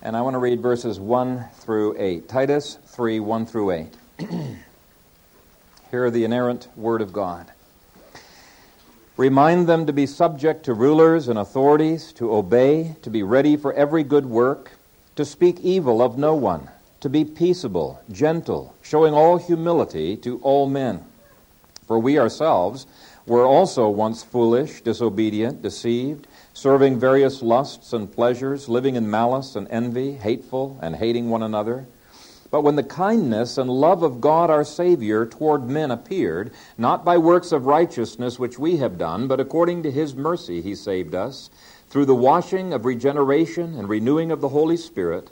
And I want to read verses 1 through 8. Titus 3 1 through 8. Hear the inerrant word of God. Remind them to be subject to rulers and authorities, to obey, to be ready for every good work, to speak evil of no one, to be peaceable, gentle, showing all humility to all men. For we ourselves were also once foolish, disobedient, deceived serving various lusts and pleasures, living in malice and envy, hateful and hating one another. But when the kindness and love of God our Savior toward men appeared, not by works of righteousness which we have done, but according to His mercy He saved us, through the washing of regeneration and renewing of the Holy Spirit,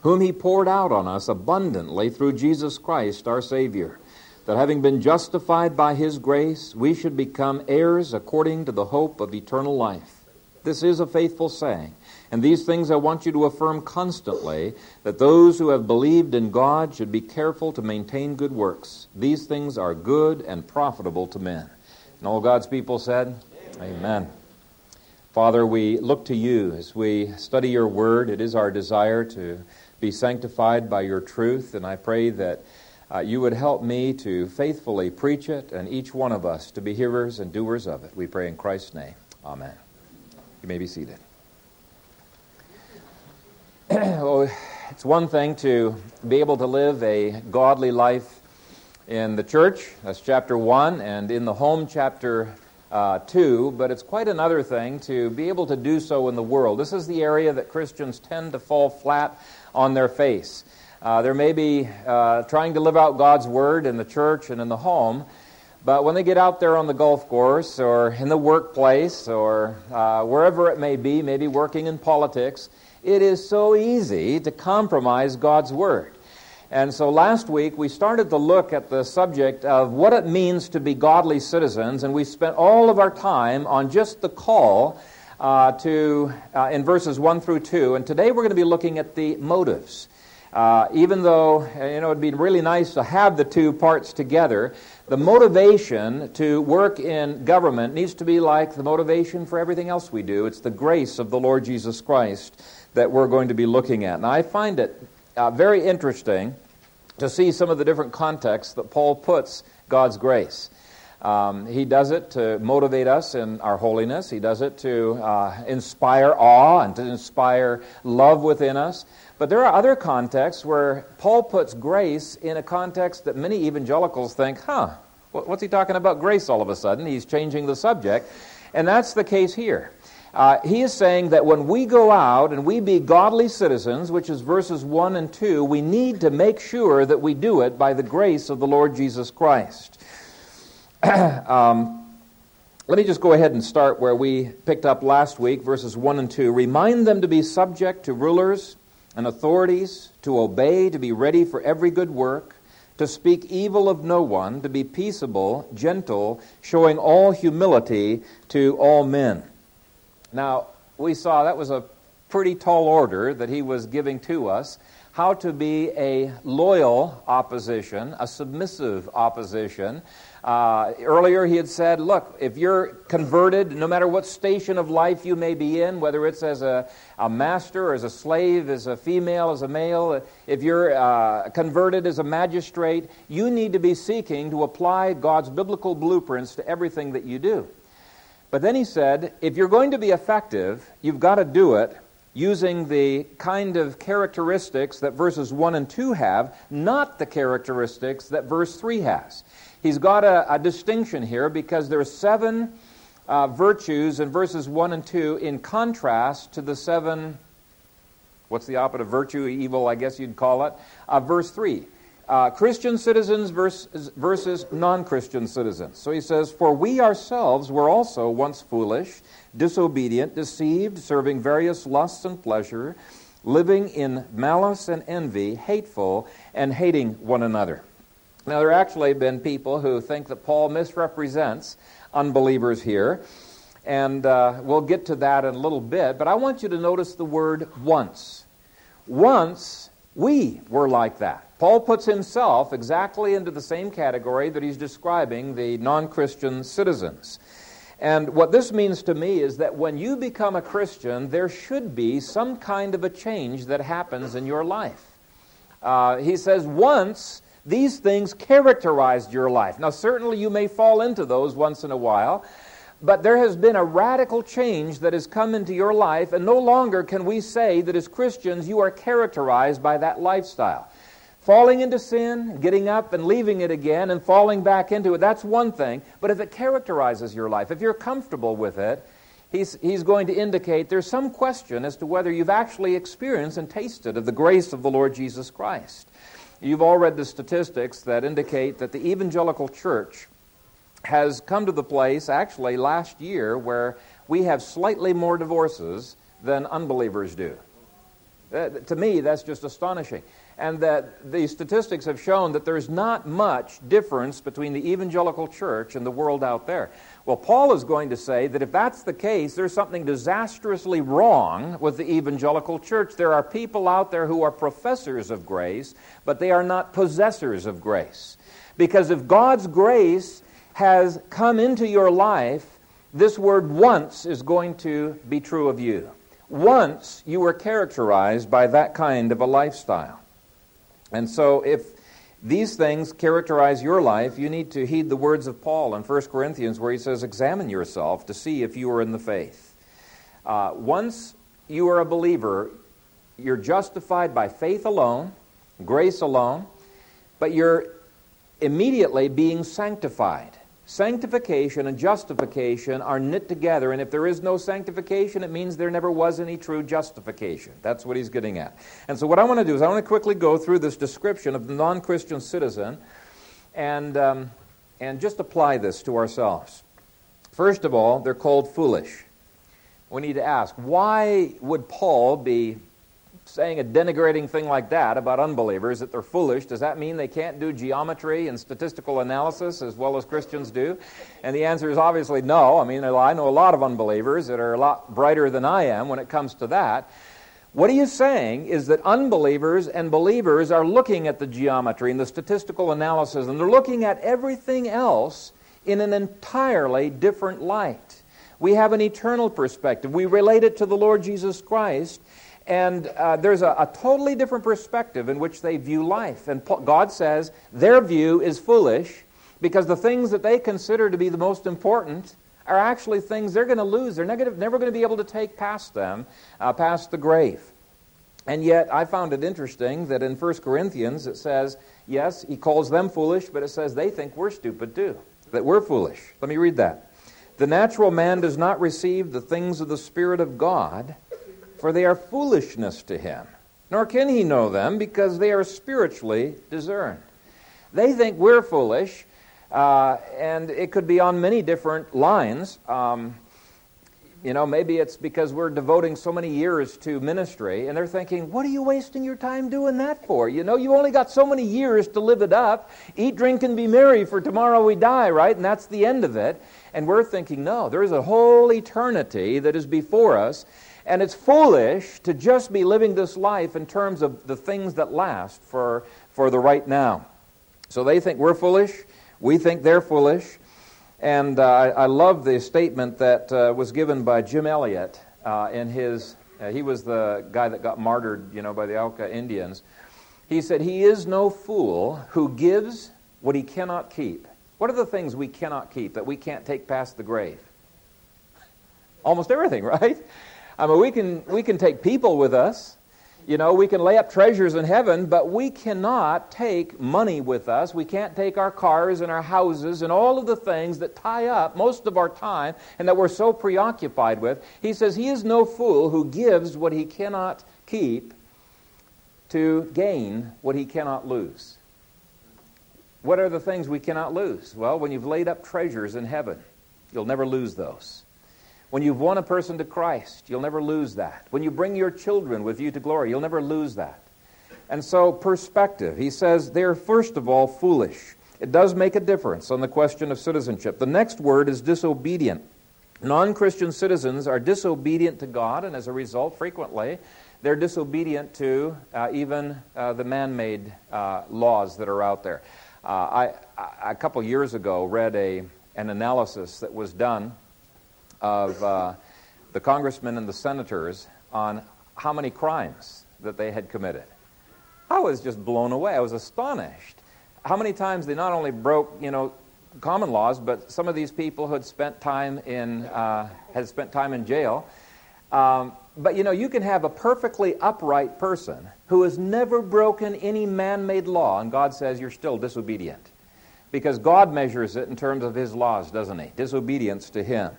whom He poured out on us abundantly through Jesus Christ our Savior, that having been justified by His grace, we should become heirs according to the hope of eternal life. This is a faithful saying. And these things I want you to affirm constantly that those who have believed in God should be careful to maintain good works. These things are good and profitable to men. And all God's people said, Amen. Amen. Father, we look to you as we study your word. It is our desire to be sanctified by your truth, and I pray that uh, you would help me to faithfully preach it and each one of us to be hearers and doers of it. We pray in Christ's name. Amen. You may be seated. well, it's one thing to be able to live a godly life in the church, that's chapter 1, and in the home, chapter uh, 2, but it's quite another thing to be able to do so in the world. This is the area that Christians tend to fall flat on their face. Uh, there may be uh, trying to live out God's word in the church and in the home, but when they get out there on the golf course or in the workplace or uh, wherever it may be, maybe working in politics, it is so easy to compromise God's Word. And so last week we started to look at the subject of what it means to be godly citizens, and we spent all of our time on just the call uh, to uh, in verses 1 through 2. And today we're going to be looking at the motives. Uh, even though you know it'd be really nice to have the two parts together, the motivation to work in government needs to be like the motivation for everything else we do. It's the grace of the Lord Jesus Christ that we're going to be looking at. Now, I find it uh, very interesting to see some of the different contexts that Paul puts God's grace. Um, he does it to motivate us in our holiness. He does it to uh, inspire awe and to inspire love within us. But there are other contexts where Paul puts grace in a context that many evangelicals think, huh, what's he talking about grace all of a sudden? He's changing the subject. And that's the case here. Uh, he is saying that when we go out and we be godly citizens, which is verses 1 and 2, we need to make sure that we do it by the grace of the Lord Jesus Christ. um, let me just go ahead and start where we picked up last week, verses 1 and 2. Remind them to be subject to rulers and authorities, to obey, to be ready for every good work, to speak evil of no one, to be peaceable, gentle, showing all humility to all men. Now, we saw that was a pretty tall order that he was giving to us how to be a loyal opposition, a submissive opposition, uh, earlier, he had said, Look, if you're converted, no matter what station of life you may be in, whether it's as a, a master, or as a slave, as a female, as a male, if you're uh, converted as a magistrate, you need to be seeking to apply God's biblical blueprints to everything that you do. But then he said, if you're going to be effective, you've got to do it using the kind of characteristics that verses 1 and 2 have, not the characteristics that verse 3 has he's got a, a distinction here because there are seven uh, virtues in verses 1 and 2 in contrast to the seven, what's the opposite of virtue, evil, I guess you'd call it, uh, verse 3. Uh, Christian citizens versus, versus non Christian citizens. So he says, For we ourselves were also once foolish, disobedient, deceived, serving various lusts and pleasure, living in malice and envy, hateful, and hating one another. Now, there actually have been people who think that Paul misrepresents unbelievers here, and uh, we'll get to that in a little bit, but I want you to notice the word once. Once we were like that. Paul puts himself exactly into the same category that he's describing the non Christian citizens. And what this means to me is that when you become a Christian, there should be some kind of a change that happens in your life. Uh, he says, once these things characterized your life. Now, certainly you may fall into those once in a while, but there has been a radical change that has come into your life, and no longer can we say that as Christians you are characterized by that lifestyle. Falling into sin, getting up and leaving it again, and falling back into it, that's one thing. But if it characterizes your life, if you're comfortable with it, he's, he's going to indicate there's some question as to whether you've actually experienced and tasted of the grace of the Lord Jesus Christ. You've all read the statistics that indicate that the evangelical church has come to the place, actually, last year, where we have slightly more divorces than unbelievers do. To me, that's just astonishing and that the statistics have shown that there's not much difference between the evangelical church and the world out there. Well, Paul is going to say that if that's the case, there's something disastrously wrong with the evangelical church. There are people out there who are professors of grace, but they are not possessors of grace. Because if God's grace has come into your life, this word once is going to be true of you. Once you were characterized by that kind of a lifestyle. And so, if these things characterize your life, you need to heed the words of Paul in 1 Corinthians, where he says, Examine yourself to see if you are in the faith. Uh, once you are a believer, you're justified by faith alone, grace alone, but you're immediately being sanctified. Sanctification and justification are knit together, and if there is no sanctification, it means there never was any true justification. That's what he's getting at. And so, what I want to do is I want to quickly go through this description of the non Christian citizen and, um, and just apply this to ourselves. First of all, they're called foolish. We need to ask why would Paul be saying a denigrating thing like that about unbelievers, that they're foolish, does that mean they can't do geometry and statistical analysis as well as Christians do? And the answer is obviously no. I mean, I know a lot of unbelievers that are a lot brighter than I am when it comes to that. What he is saying is that unbelievers and believers are looking at the geometry and the statistical analysis, and they're looking at everything else in an entirely different light. We have an eternal perspective. We relate it to the Lord Jesus Christ and uh, there's a, a, totally different perspective in which they view life. And God says their view is foolish because the things that they consider to be the most important are actually things they're going to lose. They're negative, never going to be able to take past them, uh, past the grave. And yet, I found it interesting that in 1 Corinthians it says, yes, he calls them foolish, but it says they think we're stupid too, that we're foolish. Let me read that. The natural man does not receive the things of the Spirit of God for they are foolishness to him. Nor can he know them, because they are spiritually discerned. They think we're foolish, uh, and it could be on many different lines. Um, you know, maybe it's because we're devoting so many years to ministry, and they're thinking, what are you wasting your time doing that for? You know, you only got so many years to live it up. Eat, drink, and be merry, for tomorrow we die, right? And that's the end of it. And we're thinking, no, there is a whole eternity that is before us. And it's foolish to just be living this life in terms of the things that last for, for the right now. So they think we're foolish. We think they're foolish. And uh, I, I, love the statement that uh, was given by Jim Elliot uh, in his, uh, he was the guy that got martyred, you know, by the Auca Indians. He said, He is no fool who gives what he cannot keep. What are the things we cannot keep that we can't take past the grave? Almost everything, right? I mean, we can, we can take people with us. You know, we can lay up treasures in heaven, but we cannot take money with us. We can't take our cars and our houses and all of the things that tie up most of our time and that we're so preoccupied with. He says, He is no fool who gives what he cannot keep to gain what he cannot lose. What are the things we cannot lose? Well, when you've laid up treasures in heaven, you'll never lose those. When you've won a person to Christ, you'll never lose that. When you bring your children with you to glory, you'll never lose that. And so, perspective. He says they're first of all foolish. It does make a difference on the question of citizenship. The next word is disobedient. Non Christian citizens are disobedient to God, and as a result, frequently, they're disobedient to uh, even uh, the man made uh, laws that are out there. Uh, I, I, a couple years ago, read a, an analysis that was done of uh, the congressmen and the senators on how many crimes that they had committed. I was just blown away. I was astonished. How many times they not only broke, you know, common laws, but some of these people had spent time in uh, had spent time in jail. Um, but you know, you can have a perfectly upright person who has never broken any man-made law, and God says you're still disobedient, because God measures it in terms of His laws, doesn't He? Disobedience to Him.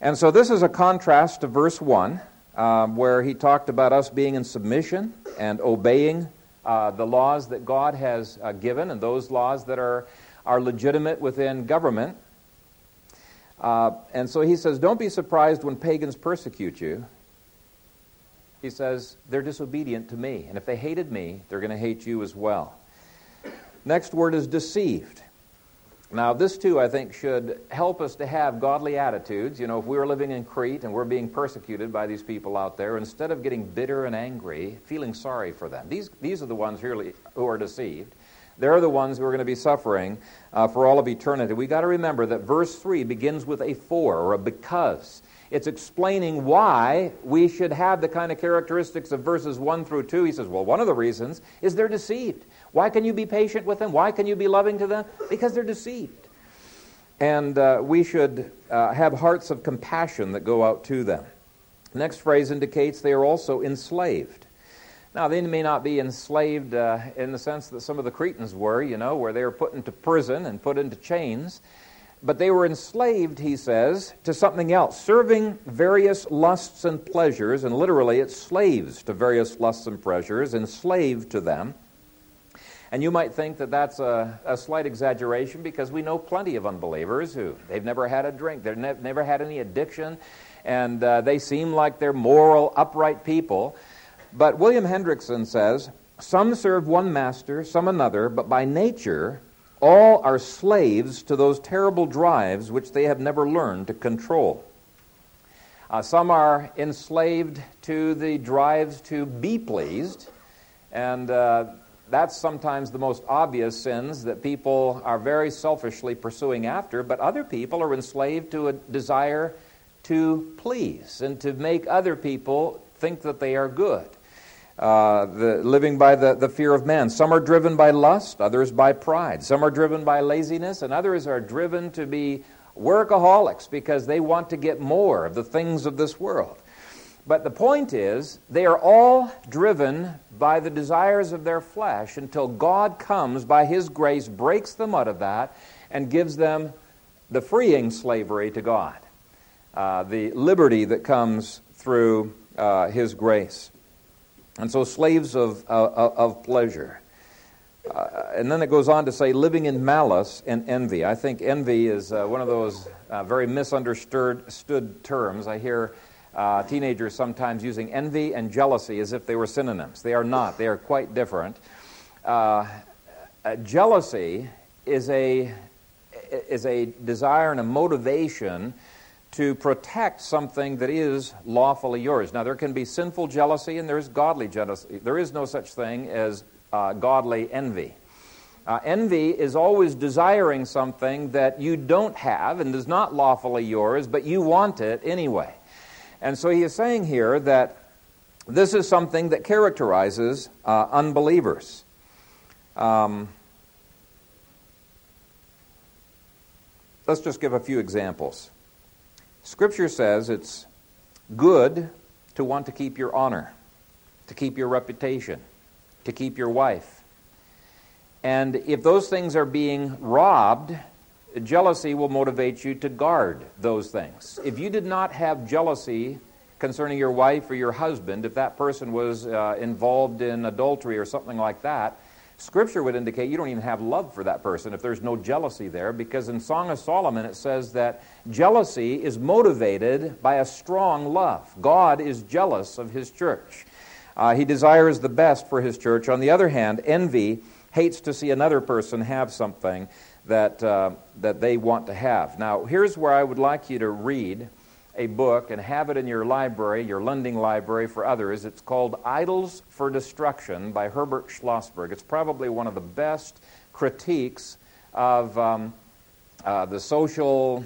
And so this is a contrast to verse one, um, where He talked about us being in submission and obeying uh, the laws that God has uh, given, and those laws that are are legitimate within government. Uh, and so he says, Don't be surprised when pagans persecute you. He says, They're disobedient to me. And if they hated me, they're going to hate you as well. Next word is deceived. Now, this too, I think, should help us to have godly attitudes. You know, if we were living in Crete and we're being persecuted by these people out there, instead of getting bitter and angry, feeling sorry for them, these, these are the ones really who are deceived. They're the ones who are going to be suffering uh, for all of eternity. We've got to remember that verse 3 begins with a for or a because. It's explaining why we should have the kind of characteristics of verses 1 through 2. He says, Well, one of the reasons is they're deceived. Why can you be patient with them? Why can you be loving to them? Because they're deceived. And uh, we should uh, have hearts of compassion that go out to them. The next phrase indicates they are also enslaved. Now, they may not be enslaved uh, in the sense that some of the Cretans were, you know, where they were put into prison and put into chains. But they were enslaved, he says, to something else, serving various lusts and pleasures, and literally it's slaves to various lusts and pleasures, enslaved to them. And you might think that that's a, a slight exaggeration because we know plenty of unbelievers who they've never had a drink, they've ne- never had any addiction, and uh, they seem like they're moral, upright people. But William Hendriksen says some serve one master, some another, but by nature all are slaves to those terrible drives which they have never learned to control. Uh, some are enslaved to the drives to be pleased, and uh, that's sometimes the most obvious sins that people are very selfishly pursuing after, but other people are enslaved to a desire to please and to make other people think that they are good uh, the, living by the, the fear of man. Some are driven by lust, others by pride. Some are driven by laziness, and others are driven to be workaholics because they want to get more of the things of this world. But the point is, they are all driven by the desires of their flesh until God comes by His grace, breaks them out of that, and gives them the freeing slavery to God, uh, the liberty that comes through uh, His grace. And so, slaves of, uh, of pleasure. Uh, and then it goes on to say, living in malice and envy. I think envy is uh, one of those uh, very misunderstood terms. I hear uh, teenagers sometimes using envy and jealousy as if they were synonyms. They are not, they are quite different. Uh, jealousy is a, is a desire and a motivation to protect something that is lawfully yours. Now, there can be sinful jealousy and there's godly jealousy. There is no such thing as uh, godly envy. Uh, envy is always desiring something that you don't have and is not lawfully yours, but you want it anyway. And so he is saying here that this is something that characterizes uh, unbelievers. Um, let's just give a few examples. Scripture says it's good to want to keep your honor, to keep your reputation, to keep your wife. And if those things are being robbed, jealousy will motivate you to guard those things. If you did not have jealousy concerning your wife or your husband, if that person was uh, involved in adultery or something like that, Scripture would indicate you don't even have love for that person if there's no jealousy there, because in Song of Solomon it says that jealousy is motivated by a strong love. God is jealous of his church. Uh, he desires the best for his church. On the other hand, envy hates to see another person have something that, uh, that they want to have. Now, here's where I would like you to read a book and have it in your library, your lending library for others. It's called Idols for Destruction by Herbert Schlossberg. It's probably one of the best critiques of um, uh, the social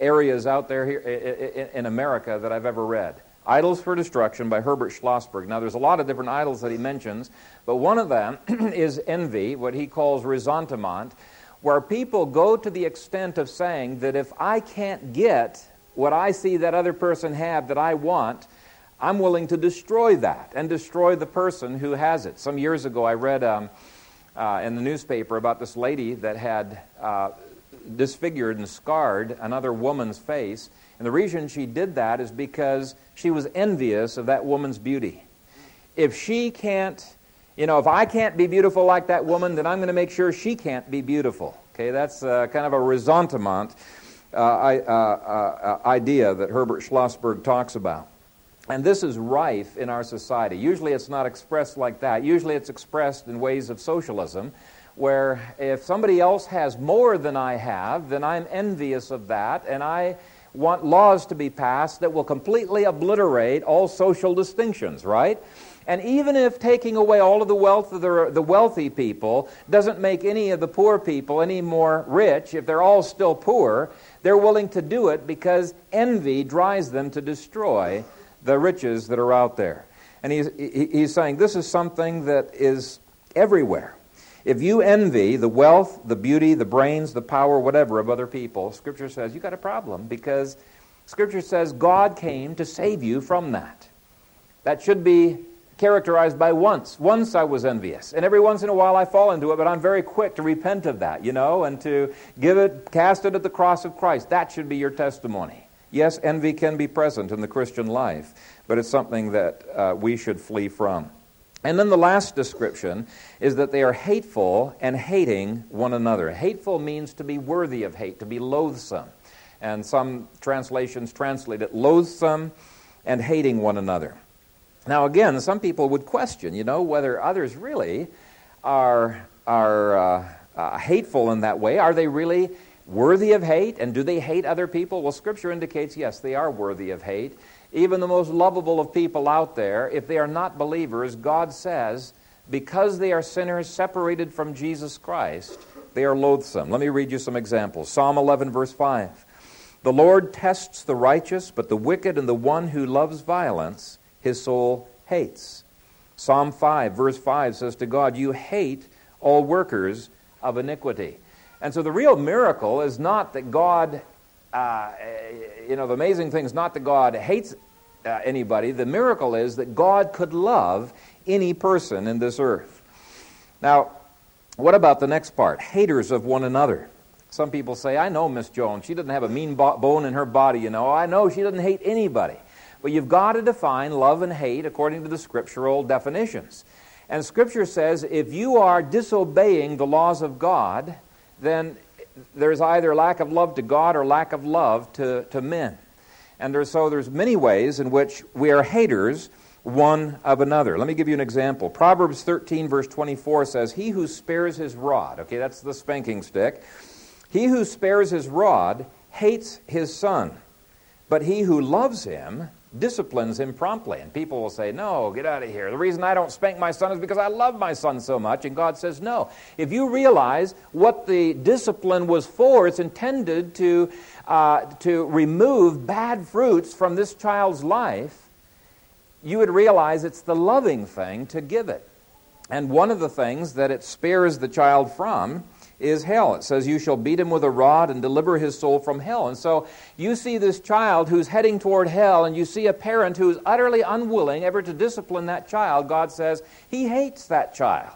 areas out there here in America that I've ever read. Idols for Destruction by Herbert Schlossberg. Now, there's a lot of different idols that he mentions, but one of them is envy, what he calls ressentiment, where people go to the extent of saying that if I can't get what I see that other person have that I want, I'm willing to destroy that and destroy the person who has it. Some years ago, I read um, uh, in the newspaper about this lady that had uh, disfigured and scarred another woman's face. And the reason she did that is because she was envious of that woman's beauty. If she can't, you know, if I can't be beautiful like that woman, then I'm going to make sure she can't be beautiful. Okay, that's uh, kind of a ressentiment uh, uh, uh, idea that Herbert Schlossberg talks about. And this is rife in our society. Usually it's not expressed like that. Usually it's expressed in ways of socialism, where if somebody else has more than I have, then I'm envious of that, and I want laws to be passed that will completely obliterate all social distinctions, right? And even if taking away all of the wealth of the, the wealthy people doesn't make any of the poor people any more rich, if they're all still poor, they're willing to do it because envy drives them to destroy the riches that are out there. And he's, he's saying this is something that is everywhere. If you envy the wealth, the beauty, the brains, the power, whatever of other people, Scripture says you got a problem because Scripture says God came to save you from that. That should be characterized by once. Once I was envious. And every once in a while I fall into it, but I'm very quick to repent of that, you know, and to give it, cast it at the cross of Christ. That should be your testimony. Yes, envy can be present in the Christian life, but it's something that uh, we should flee from. And then the last description is that they are hateful and hating one another. Hateful means to be worthy of hate, to be loathsome. And some translations translate it loathsome and hating one another. Now, again, some people would question, you know, whether others really are, are uh, uh, hateful in that way. Are they really worthy of hate? And do they hate other people? Well, Scripture indicates, yes, they are worthy of hate. Even the most lovable of people out there, if they are not believers, God says, because they are sinners separated from Jesus Christ, they are loathsome. Let me read you some examples. Psalm 11, verse 5. The Lord tests the righteous, but the wicked and the one who loves violence his soul hates. Psalm 5, verse 5 says to God, You hate all workers of iniquity. And so the real miracle is not that God, uh, you know, the amazing thing is not that God hates uh, anybody. The miracle is that God could love any person in this earth. Now, what about the next part? Haters of one another. Some people say, I know Miss Jones. She doesn't have a mean bone in her body, you know. I know she doesn't hate anybody. But you've got to define love and hate according to the scriptural definitions. And Scripture says if you are disobeying the laws of God, then there's either lack of love to God or lack of love to, to men. And there's, so there's many ways in which we are haters one of another. Let me give you an example. Proverbs 13, verse 24 says, He who spares his rod, okay, that's the spanking stick, he who spares his rod hates his son, but he who loves him disciplines him promptly. And people will say, No, get out of here. The reason I don't spank my son is because I love my son so much. And God says, No. If you realize what the discipline was for, it's intended to, uh, to remove bad fruits from this child's life, you would realize it's the loving thing to give it. And one of the things that it spares the child from is hell. It says, You shall beat him with a rod and deliver his soul from hell. And so you see this child who's heading toward hell, and you see a parent who's utterly unwilling ever to discipline that child. God says he hates that child.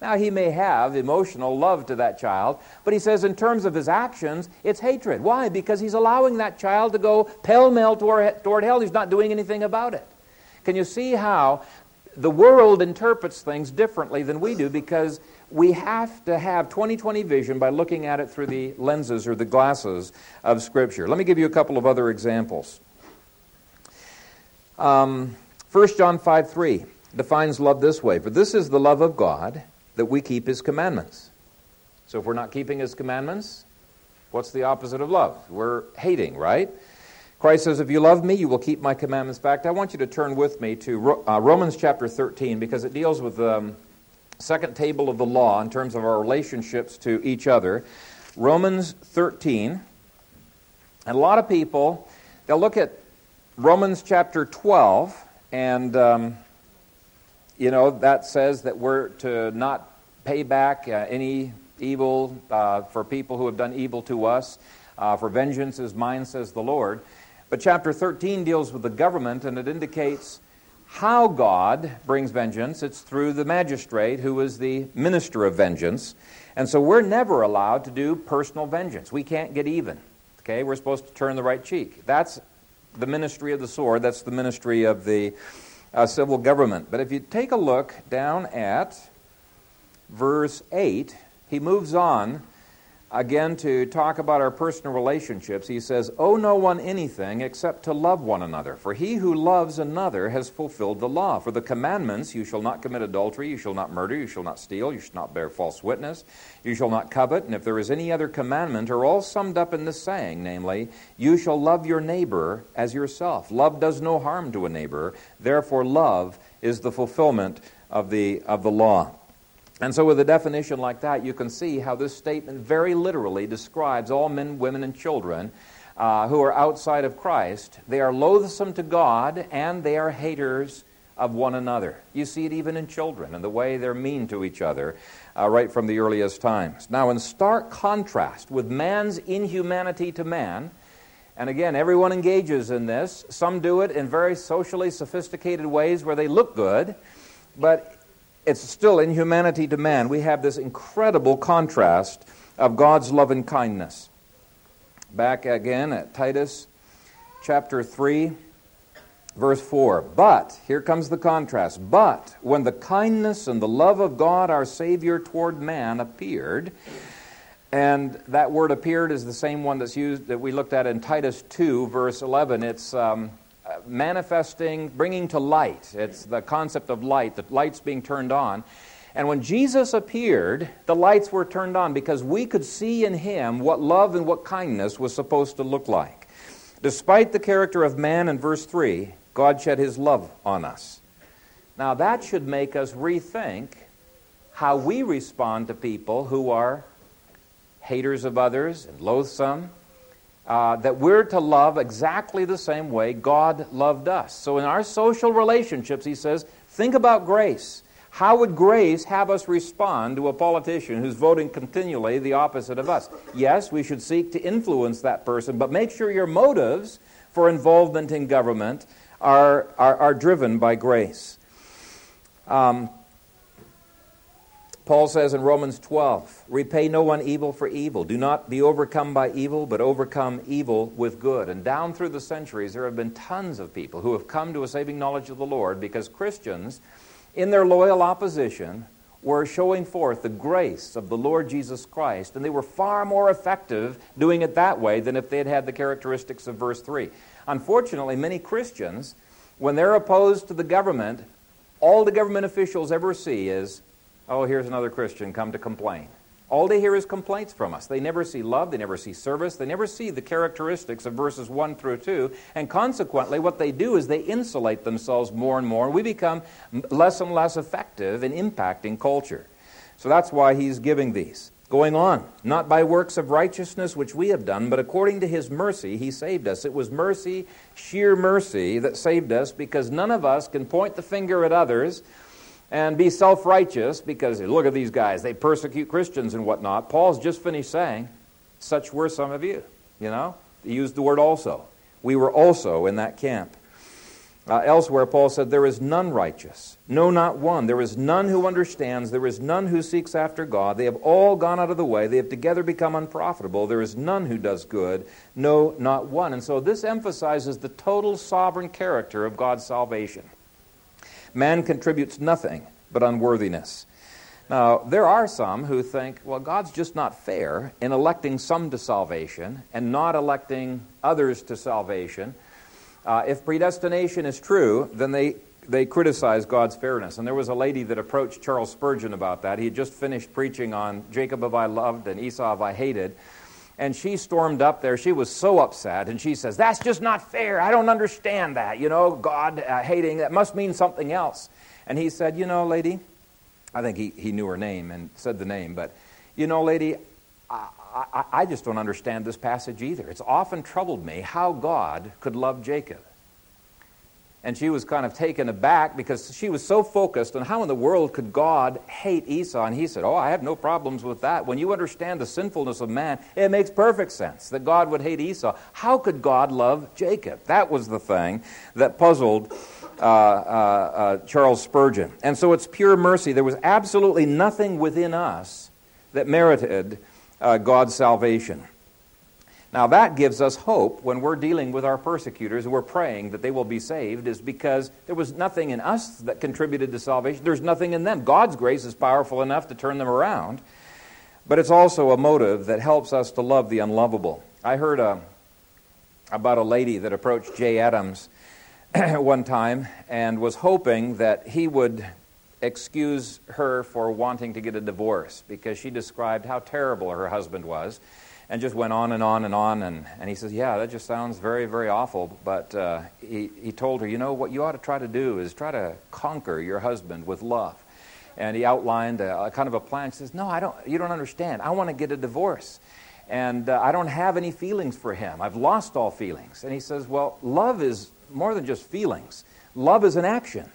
Now, he may have emotional love to that child, but he says in terms of his actions, it's hatred. Why? Because he's allowing that child to go pell mell toward, toward hell. He's not doing anything about it. Can you see how the world interprets things differently than we do because we have to have 2020 vision by looking at it through the lenses or the glasses of Scripture. Let me give you a couple of other examples. Um, 1 John 5 3 defines love this way For this is the love of God, that we keep His commandments. So if we're not keeping His commandments, what's the opposite of love? We're hating, right? Christ says, If you love me, you will keep my commandments. In fact, I want you to turn with me to uh, Romans chapter 13 because it deals with um, second table of the law in terms of our relationships to each other. Romans 13, And a lot of people, they'll look at Romans chapter 12, and, um, you know, that says that we're to not pay back uh, any evil uh, for people who have done evil to us. Uh, for vengeance is mine, says the Lord. But chapter 13 deals with the government, and it indicates how God brings vengeance. It's through the magistrate who is the minister of vengeance. And so we're never allowed to do personal vengeance. We can't get even. Okay, we're supposed to turn the right cheek. That's the ministry of the sword. That's the ministry of the uh, civil government. But if you take a look down at verse 8, he moves on again to talk about our personal relationships. He says, Owe no one anything except to love one another. For he who loves another has fulfilled the law. For the commandments, you shall not commit adultery, you shall not murder, you shall not steal, you shall not bear false witness, you shall not covet. And if there is any other commandment, are all summed up in this saying, namely, You shall love your neighbor as yourself. Love does no harm to a neighbor. Therefore, love is the fulfillment of the, of the law. And so, with a definition like that, you can see how this statement very literally describes all men, women, and children uh, who are outside of Christ. They are loathsome to God and they are haters of one another. You see it even in children and the way they're mean to each other uh, right from the earliest times. Now, in stark contrast with man's inhumanity to man, and again, everyone engages in this. Some do it in very socially sophisticated ways where they look good, but it's still inhumanity to man. We have this incredible contrast of God's love and kindness. Back again at Titus chapter 3, verse 4. But, here comes the contrast. But, when the kindness and the love of God our Savior toward man appeared, and that word appeared is the same one that's used that we looked at in Titus 2, verse 11. It's. Um, Uh, manifesting, bringing to light. It's the concept of light, the lights being turned on. And when Jesus appeared, the lights were turned on because we could see in him what love and what kindness was supposed to look like. Despite the character of man in verse 3, God shed his love on us. Now, that should make us rethink how we respond to people who are haters of others and loathsome uh, that we're to love exactly the same way God loved us. So, in our social relationships, he says, think about grace. How would grace have us respond to a politician who's voting continually the opposite of us? Yes, we should seek to influence that person, but make sure your motives for involvement in government are, are, are driven by grace. Um, Paul says in Romans 12, repay no one evil for evil. Do not be overcome by evil, but overcome evil with good. And down through the centuries, there have been tons of people who have come to a saving knowledge of the Lord because Christians, in their loyal opposition, were showing forth the grace of the Lord Jesus Christ, and they were far more effective doing it that way than if they had had the characteristics of verse 3. Unfortunately, many Christians, when they're opposed to the government, all the government officials ever see is Oh, here's another Christian come to complain. All they hear is complaints from us. They never see love, they never see service, they never see the characteristics of verses 1 through 2, and consequently, what they do is they insulate themselves more and more. and We become less and less effective in impacting culture. So that's why he's giving these. Going on, not by works of righteousness which we have done, but according to his mercy, he saved us. It was mercy, sheer mercy, that saved us because none of us can point the finger at others and be self righteous because look at these guys, they persecute Christians and whatnot. Paul's just finished saying, Such were some of you. You know? He used the word also. We were also in that camp. Uh, elsewhere, Paul said, There is none righteous, no, not one. There is none who understands. There is none who seeks after God. They have all gone out of the way. They have together become unprofitable. There is none who does good, no, not one. And so this emphasizes the total sovereign character of God's salvation. Man contributes nothing but unworthiness. Now, there are some who think, well, God's just not fair in electing some to salvation and not electing others to salvation. Uh, if predestination is true, then they, they criticize God's fairness. And there was a lady that approached Charles Spurgeon about that. He had just finished preaching on Jacob have I loved and Esau have I hated. And she stormed up there. She was so upset. And she says, That's just not fair. I don't understand that. You know, God uh, hating, that must mean something else. And he said, You know, lady, I think he, he knew her name and said the name, but, you know, lady, I, I, I just don't understand this passage either. It's often troubled me how God could love Jacob. And she was kind of taken aback because she was so focused on how in the world could God hate Esau. And he said, Oh, I have no problems with that. When you understand the sinfulness of man, it makes perfect sense that God would hate Esau. How could God love Jacob? That was the thing that puzzled uh, uh, uh, Charles Spurgeon. And so it's pure mercy. There was absolutely nothing within us that merited uh, God's salvation. Now, that gives us hope when we're dealing with our persecutors and we're praying that they will be saved, is because there was nothing in us that contributed to salvation. There's nothing in them. God's grace is powerful enough to turn them around, but it's also a motive that helps us to love the unlovable. I heard a, uh, about a lady that approached Jay Adams one time and was hoping that he would excuse her for wanting to get a divorce because she described how terrible her husband was and just went on and on and on. And, and he says, Yeah, that just sounds very, very awful. But uh, he, he told her, You know, what you ought to try to do is try to conquer your husband with love. And he outlined a, a kind of a plan. He says, No, I don't, you don't understand. I want to get a divorce. And uh, I don't have any feelings for him. I've lost all feelings. And he says, Well, love is more than just feelings, love is an action.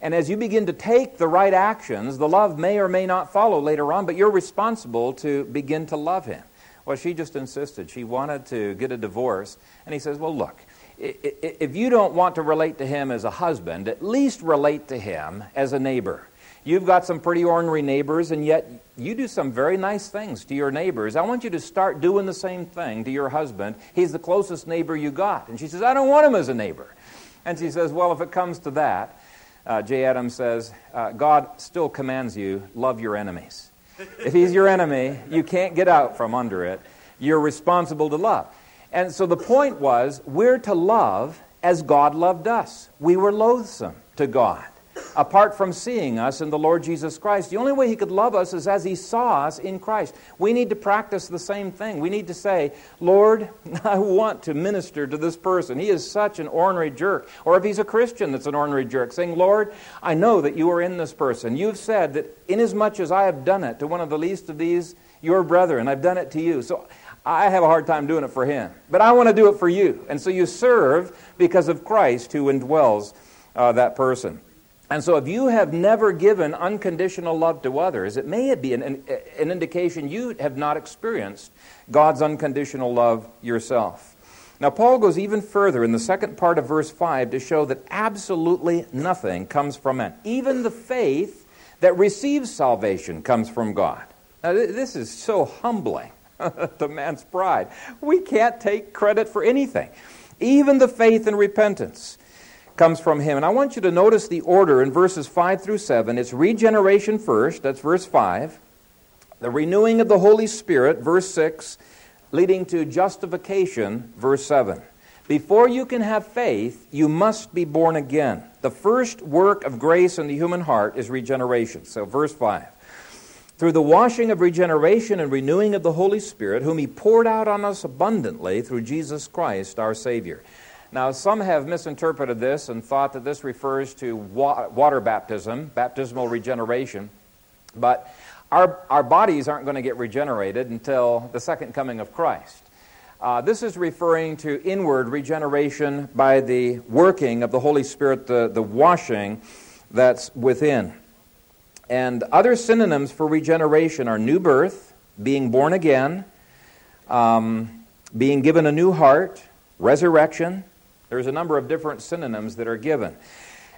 And as you begin to take the right actions, the love may or may not follow later on, but you're responsible to begin to love him. Well, she just insisted. She wanted to get a divorce. And he says, Well, look, if you don't want to relate to him as a husband, at least relate to him as a neighbor. You've got some pretty ornery neighbors, and yet you do some very nice things to your neighbors. I want you to start doing the same thing to your husband. He's the closest neighbor you got. And she says, I don't want him as a neighbor. And she says, Well, if it comes to that, uh, Jay Adams says, uh, God still commands you, love your enemies. If he's your enemy, you can't get out from under it. You're responsible to love. And so the point was, we're to love as God loved us. We were loathsome to God apart from seeing us in the Lord Jesus Christ. The only way He could love us is as He saw us in Christ. We need to practice the same thing. We need to say, Lord, I want to minister to this person. He is such an ornery jerk. Or if he's a Christian that's an ornery jerk, saying, Lord, I know that you are in this person. You've said that inasmuch as I have done it to one of the least of these, your brethren, I've done it to you. So I have a hard time doing it for him. But I want to do it for you. And so you serve because of Christ who indwells uh, that person. And so, if you have never given unconditional love to others, it may be an, an, indication you have not experienced God's unconditional love yourself. Now, Paul goes even further in the second part of verse 5 to show that absolutely nothing comes from man. Even the faith that receives salvation comes from God. Now, this is so humbling to man's pride. We can't take credit for anything. Even the faith and repentance comes from him. And I want you to notice the order in verses 5 through 7. It's regeneration first, that's verse 5. The renewing of the Holy Spirit, verse 6, leading to justification, verse 7. Before you can have faith, you must be born again. The first work of grace in the human heart is regeneration. So, verse 5. Through the washing of regeneration and renewing of the Holy Spirit, whom He poured out on us abundantly through Jesus Christ our Savior. Now, some have misinterpreted this and thought that this refers to wa- water baptism, baptismal regeneration, but our, our bodies aren't going to get regenerated until the second coming of Christ. Uh, this is referring to inward regeneration by the working of the Holy Spirit, the, the washing that's within. And other synonyms for regeneration are new birth, being born again, um, being given a new heart, resurrection, there's a number of different synonyms that are given.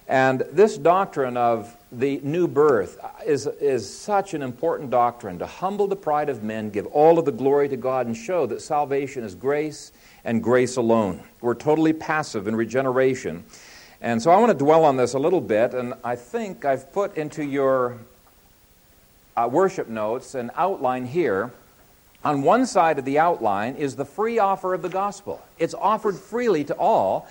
And this doctrine of the new birth is, is such an important doctrine to humble the pride of men, give all of the glory to God, and show that salvation is grace and grace alone. We're totally passive in regeneration. And so I want to dwell on this a little bit, and I think I've put into your uh, worship notes an outline here on one side of the outline is the free offer of the gospel. It's offered freely to all.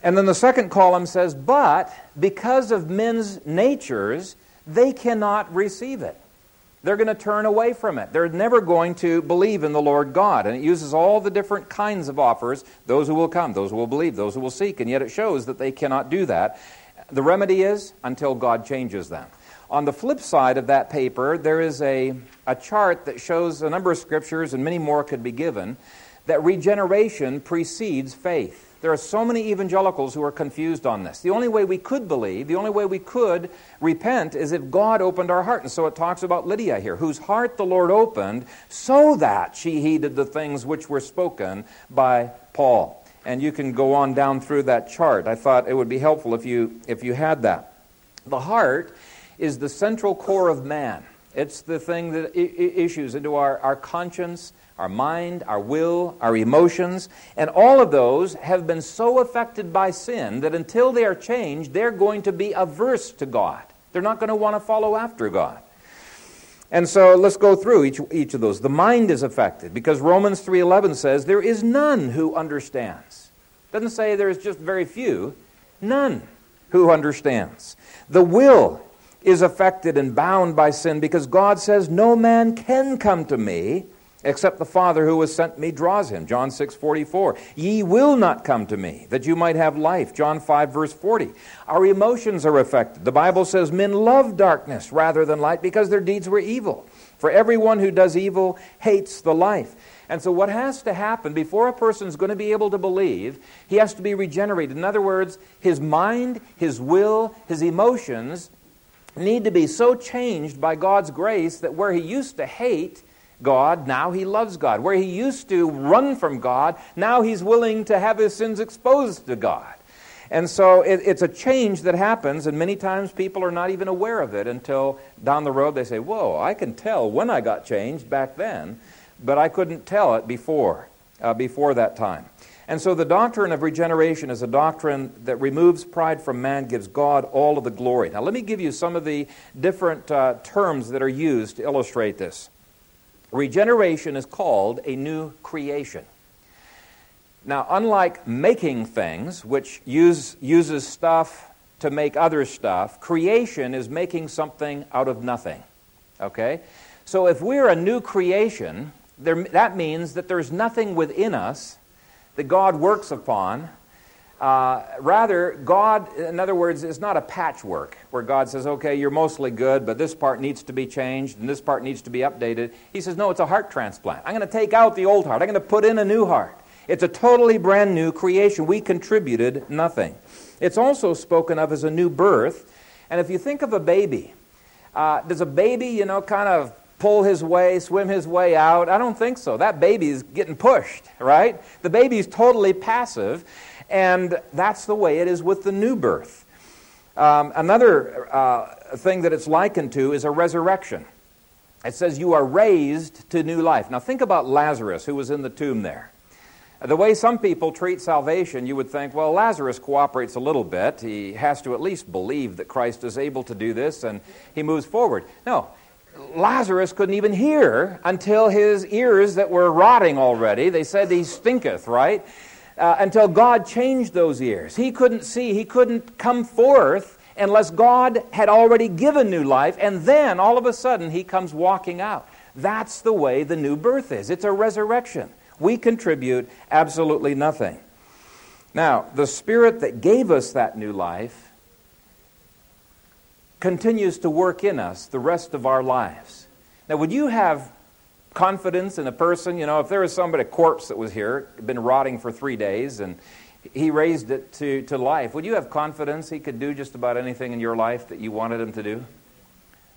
And then the second column says, but because of men's natures, they cannot receive it. They're going to turn away from it. They're never going to believe in the Lord God. And it uses all the different kinds of offers those who will come, those who will believe, those who will seek. And yet it shows that they cannot do that. The remedy is until God changes them. On the flip side of that paper, there is a, a chart that shows a number of scriptures, and many more could be given, that regeneration precedes faith. There are so many evangelicals who are confused on this. The only way we could believe, the only way we could repent is if God opened our heart. And so it talks about Lydia here, whose heart the Lord opened so that she heeded the things which were spoken by Paul. And you can go on down through that chart. I thought it would be helpful if you, if you had that. The heart is the central core of man. It's the thing that issues into our, our conscience, our mind, our will, our emotions, and all of those have been so affected by sin that until they are changed, they're going to be averse to God. They're not going to want to follow after God. And so let's go through each, each of those. The mind is affected because Romans 3:11 says there is none who understands. Doesn't say there's just very few, none who understands. The will is affected and bound by sin because God says no man can come to me except the Father who has sent me draws him. John 6 44. Ye will not come to me, that you might have life. John 5, verse 40. Our emotions are affected. The Bible says men love darkness rather than light because their deeds were evil. For everyone who does evil hates the life. And so, what has to happen before a person is going to be able to believe, he has to be regenerated. In other words, his mind, his will, his emotions need to be so changed by God's grace that where he used to hate, God, now he loves God. Where he used to run from God, now he's willing to have his sins exposed to God. And so it, it's a change that happens, and many times people are not even aware of it until down the road they say, Whoa, I can tell when I got changed back then, but I couldn't tell it before, uh, before that time. And so the doctrine of regeneration is a doctrine that removes pride from man, gives God all of the glory. Now, let me give you some of the different uh, terms that are used to illustrate this. Regeneration is called a new creation. Now, unlike making things, which use, uses stuff to make other stuff, creation is making something out of nothing. Okay? So if we're a new creation, there, that means that there's nothing within us that God works upon uh, rather, God, in other words, is not a patchwork where God says, okay, you're mostly good, but this part needs to be changed and this part needs to be updated. He says, no, it's a heart transplant. I'm going to take out the old heart, I'm going to put in a new heart. It's a totally brand new creation. We contributed nothing. It's also spoken of as a new birth. And if you think of a baby, uh, does a baby, you know, kind of pull his way, swim his way out? I don't think so. That baby is getting pushed, right? The baby is totally passive. And that's the way it is with the new birth. Um, another uh, thing that it's likened to is a resurrection. It says, You are raised to new life. Now, think about Lazarus, who was in the tomb there. The way some people treat salvation, you would think, well, Lazarus cooperates a little bit. He has to at least believe that Christ is able to do this, and he moves forward. No, Lazarus couldn't even hear until his ears that were rotting already, they said he stinketh, right? uh, until God changed those ears. He couldn't see, he couldn't come forth unless God had already given new life, and then all of a sudden he comes walking out. That's the way the new birth is. It's a resurrection. We contribute absolutely nothing. Now, the Spirit that gave us that new life continues to work in us the rest of our lives. Now, would you have confidence in a person. You know, if there was somebody, a corpse that was here, been rotting for three days, and he raised it to, to life, would you have confidence he could do just about anything in your life that you wanted him to do?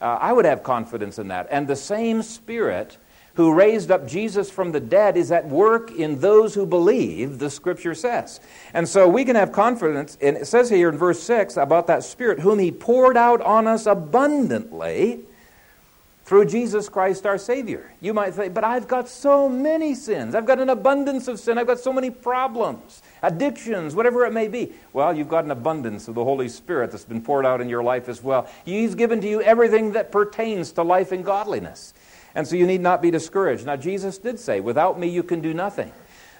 Uh, I would have confidence in that. And the same Spirit who raised up Jesus from the dead is at work in those who believe, the Scripture says. And so we can have confidence, and it says here in verse 6 about that Spirit, whom He poured out on us abundantly through Jesus Christ our Savior. You might say, but I've got so many sins. I've got an abundance of sin. I've got so many problems, addictions, whatever it may be. Well, you've got an abundance of the Holy Spirit that's been poured out in your life as well. He's given to you everything that pertains to life and godliness. And so you need not be discouraged. Now, Jesus did say, without me you can do nothing.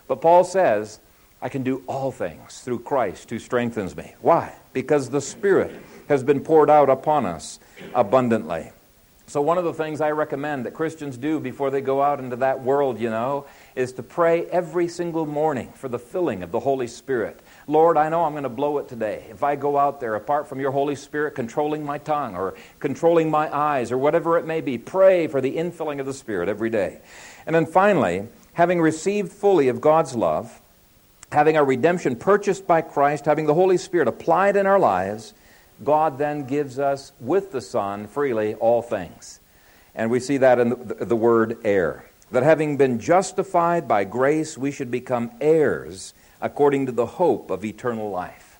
But Paul says, I can do all things through Christ who strengthens me. Why? Because the Spirit has been poured out upon us abundantly. So, one of the things I recommend that Christians do before they go out into that world, you know, is to pray every single morning for the filling of the Holy Spirit. Lord, I know I'm going to blow it today. If I go out there, apart from your Holy Spirit controlling my tongue or controlling my eyes or whatever it may be, pray for the infilling of the Spirit every day. And then finally, having received fully of God's love, having our redemption purchased by Christ, having the Holy Spirit applied in our lives, God then gives us with the Son freely all things. And we see that in the, the, word heir. That having been justified by grace, we should become heirs according to the hope of eternal life.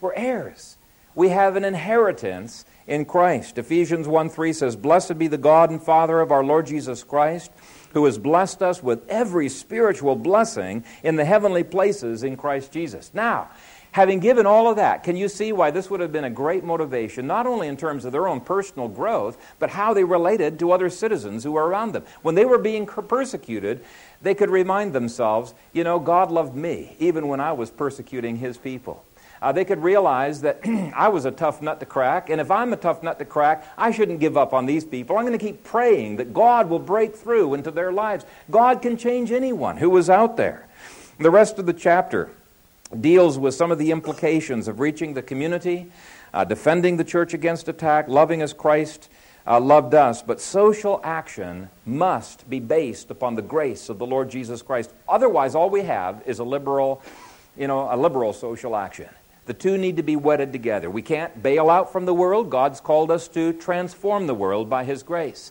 We're heirs. We have an inheritance in Christ. Ephesians 1 3 says, Blessed be the God and Father of our Lord Jesus Christ who has blessed us with every spiritual blessing in the heavenly places in Christ Jesus. Now, having given all of that, can you see why this would have been a great motivation, not only in terms of their own personal growth, but how they related to other citizens who were around them? When they were being persecuted, they could remind themselves, you know, God loved me even when I was persecuting his people uh, they could realize that I was a tough nut to crack, and if I'm a tough nut to crack, I shouldn't give up on these people. I'm going to keep praying that God will break through into their lives. God can change anyone who is out there. The rest of the chapter deals with some of the implications of reaching the community, uh, defending the church against attack, loving as Christ uh, loved us. But social action must be based upon the grace of the Lord Jesus Christ. Otherwise, all we have is a liberal, you know, a liberal social action. The two need to be wedded together. We can't bail out from the world. God's called us to transform the world by His grace.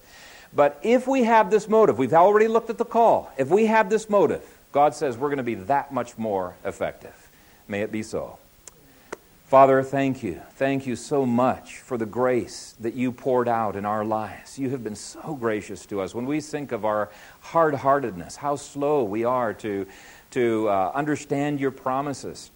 But if we have this motive, we've already looked at the call. If we have this motive, God says we're going to be that much more effective. May it be so. Father, thank you. Thank you so much for the grace that you poured out in our lives. You have been so gracious to us. When we think of our hard heartedness, how slow we are to, to uh, understand your promises,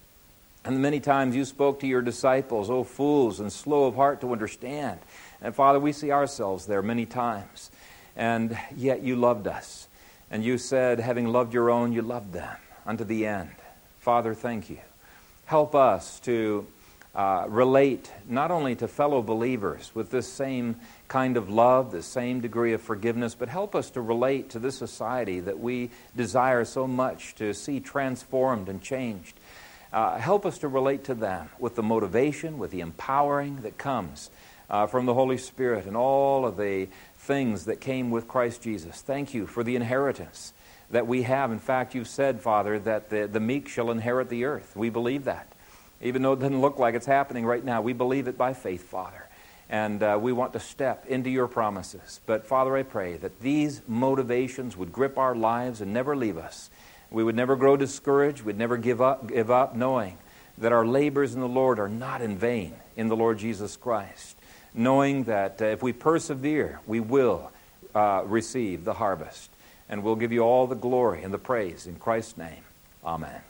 and many times you spoke to your disciples, oh fools and slow of heart to understand. And Father, we see ourselves there many times. And yet you loved us. And you said, having loved your own, you loved them unto the end. Father, thank you. Help us to uh, relate not only to fellow believers with this same kind of love, the same degree of forgiveness, but help us to relate to this society that we desire so much to see transformed and changed. Uh, help us to relate to them with the motivation, with the empowering that comes uh, from the Holy Spirit and all of the things that came with Christ Jesus. Thank you for the inheritance that we have. In fact, you've said, Father, that the, the meek shall inherit the earth. We believe that. Even though it doesn't look like it's happening right now, we believe it by faith, Father. And uh, we want to step into your promises. But, Father, I pray that these motivations would grip our lives and never leave us. We would never grow discouraged. We'd never give up, give up knowing that our labors in the Lord are not in vain in the Lord Jesus Christ. Knowing that uh, if we persevere, we will uh, receive the harvest. And we'll give you all the glory and the praise in Christ's name. Amen.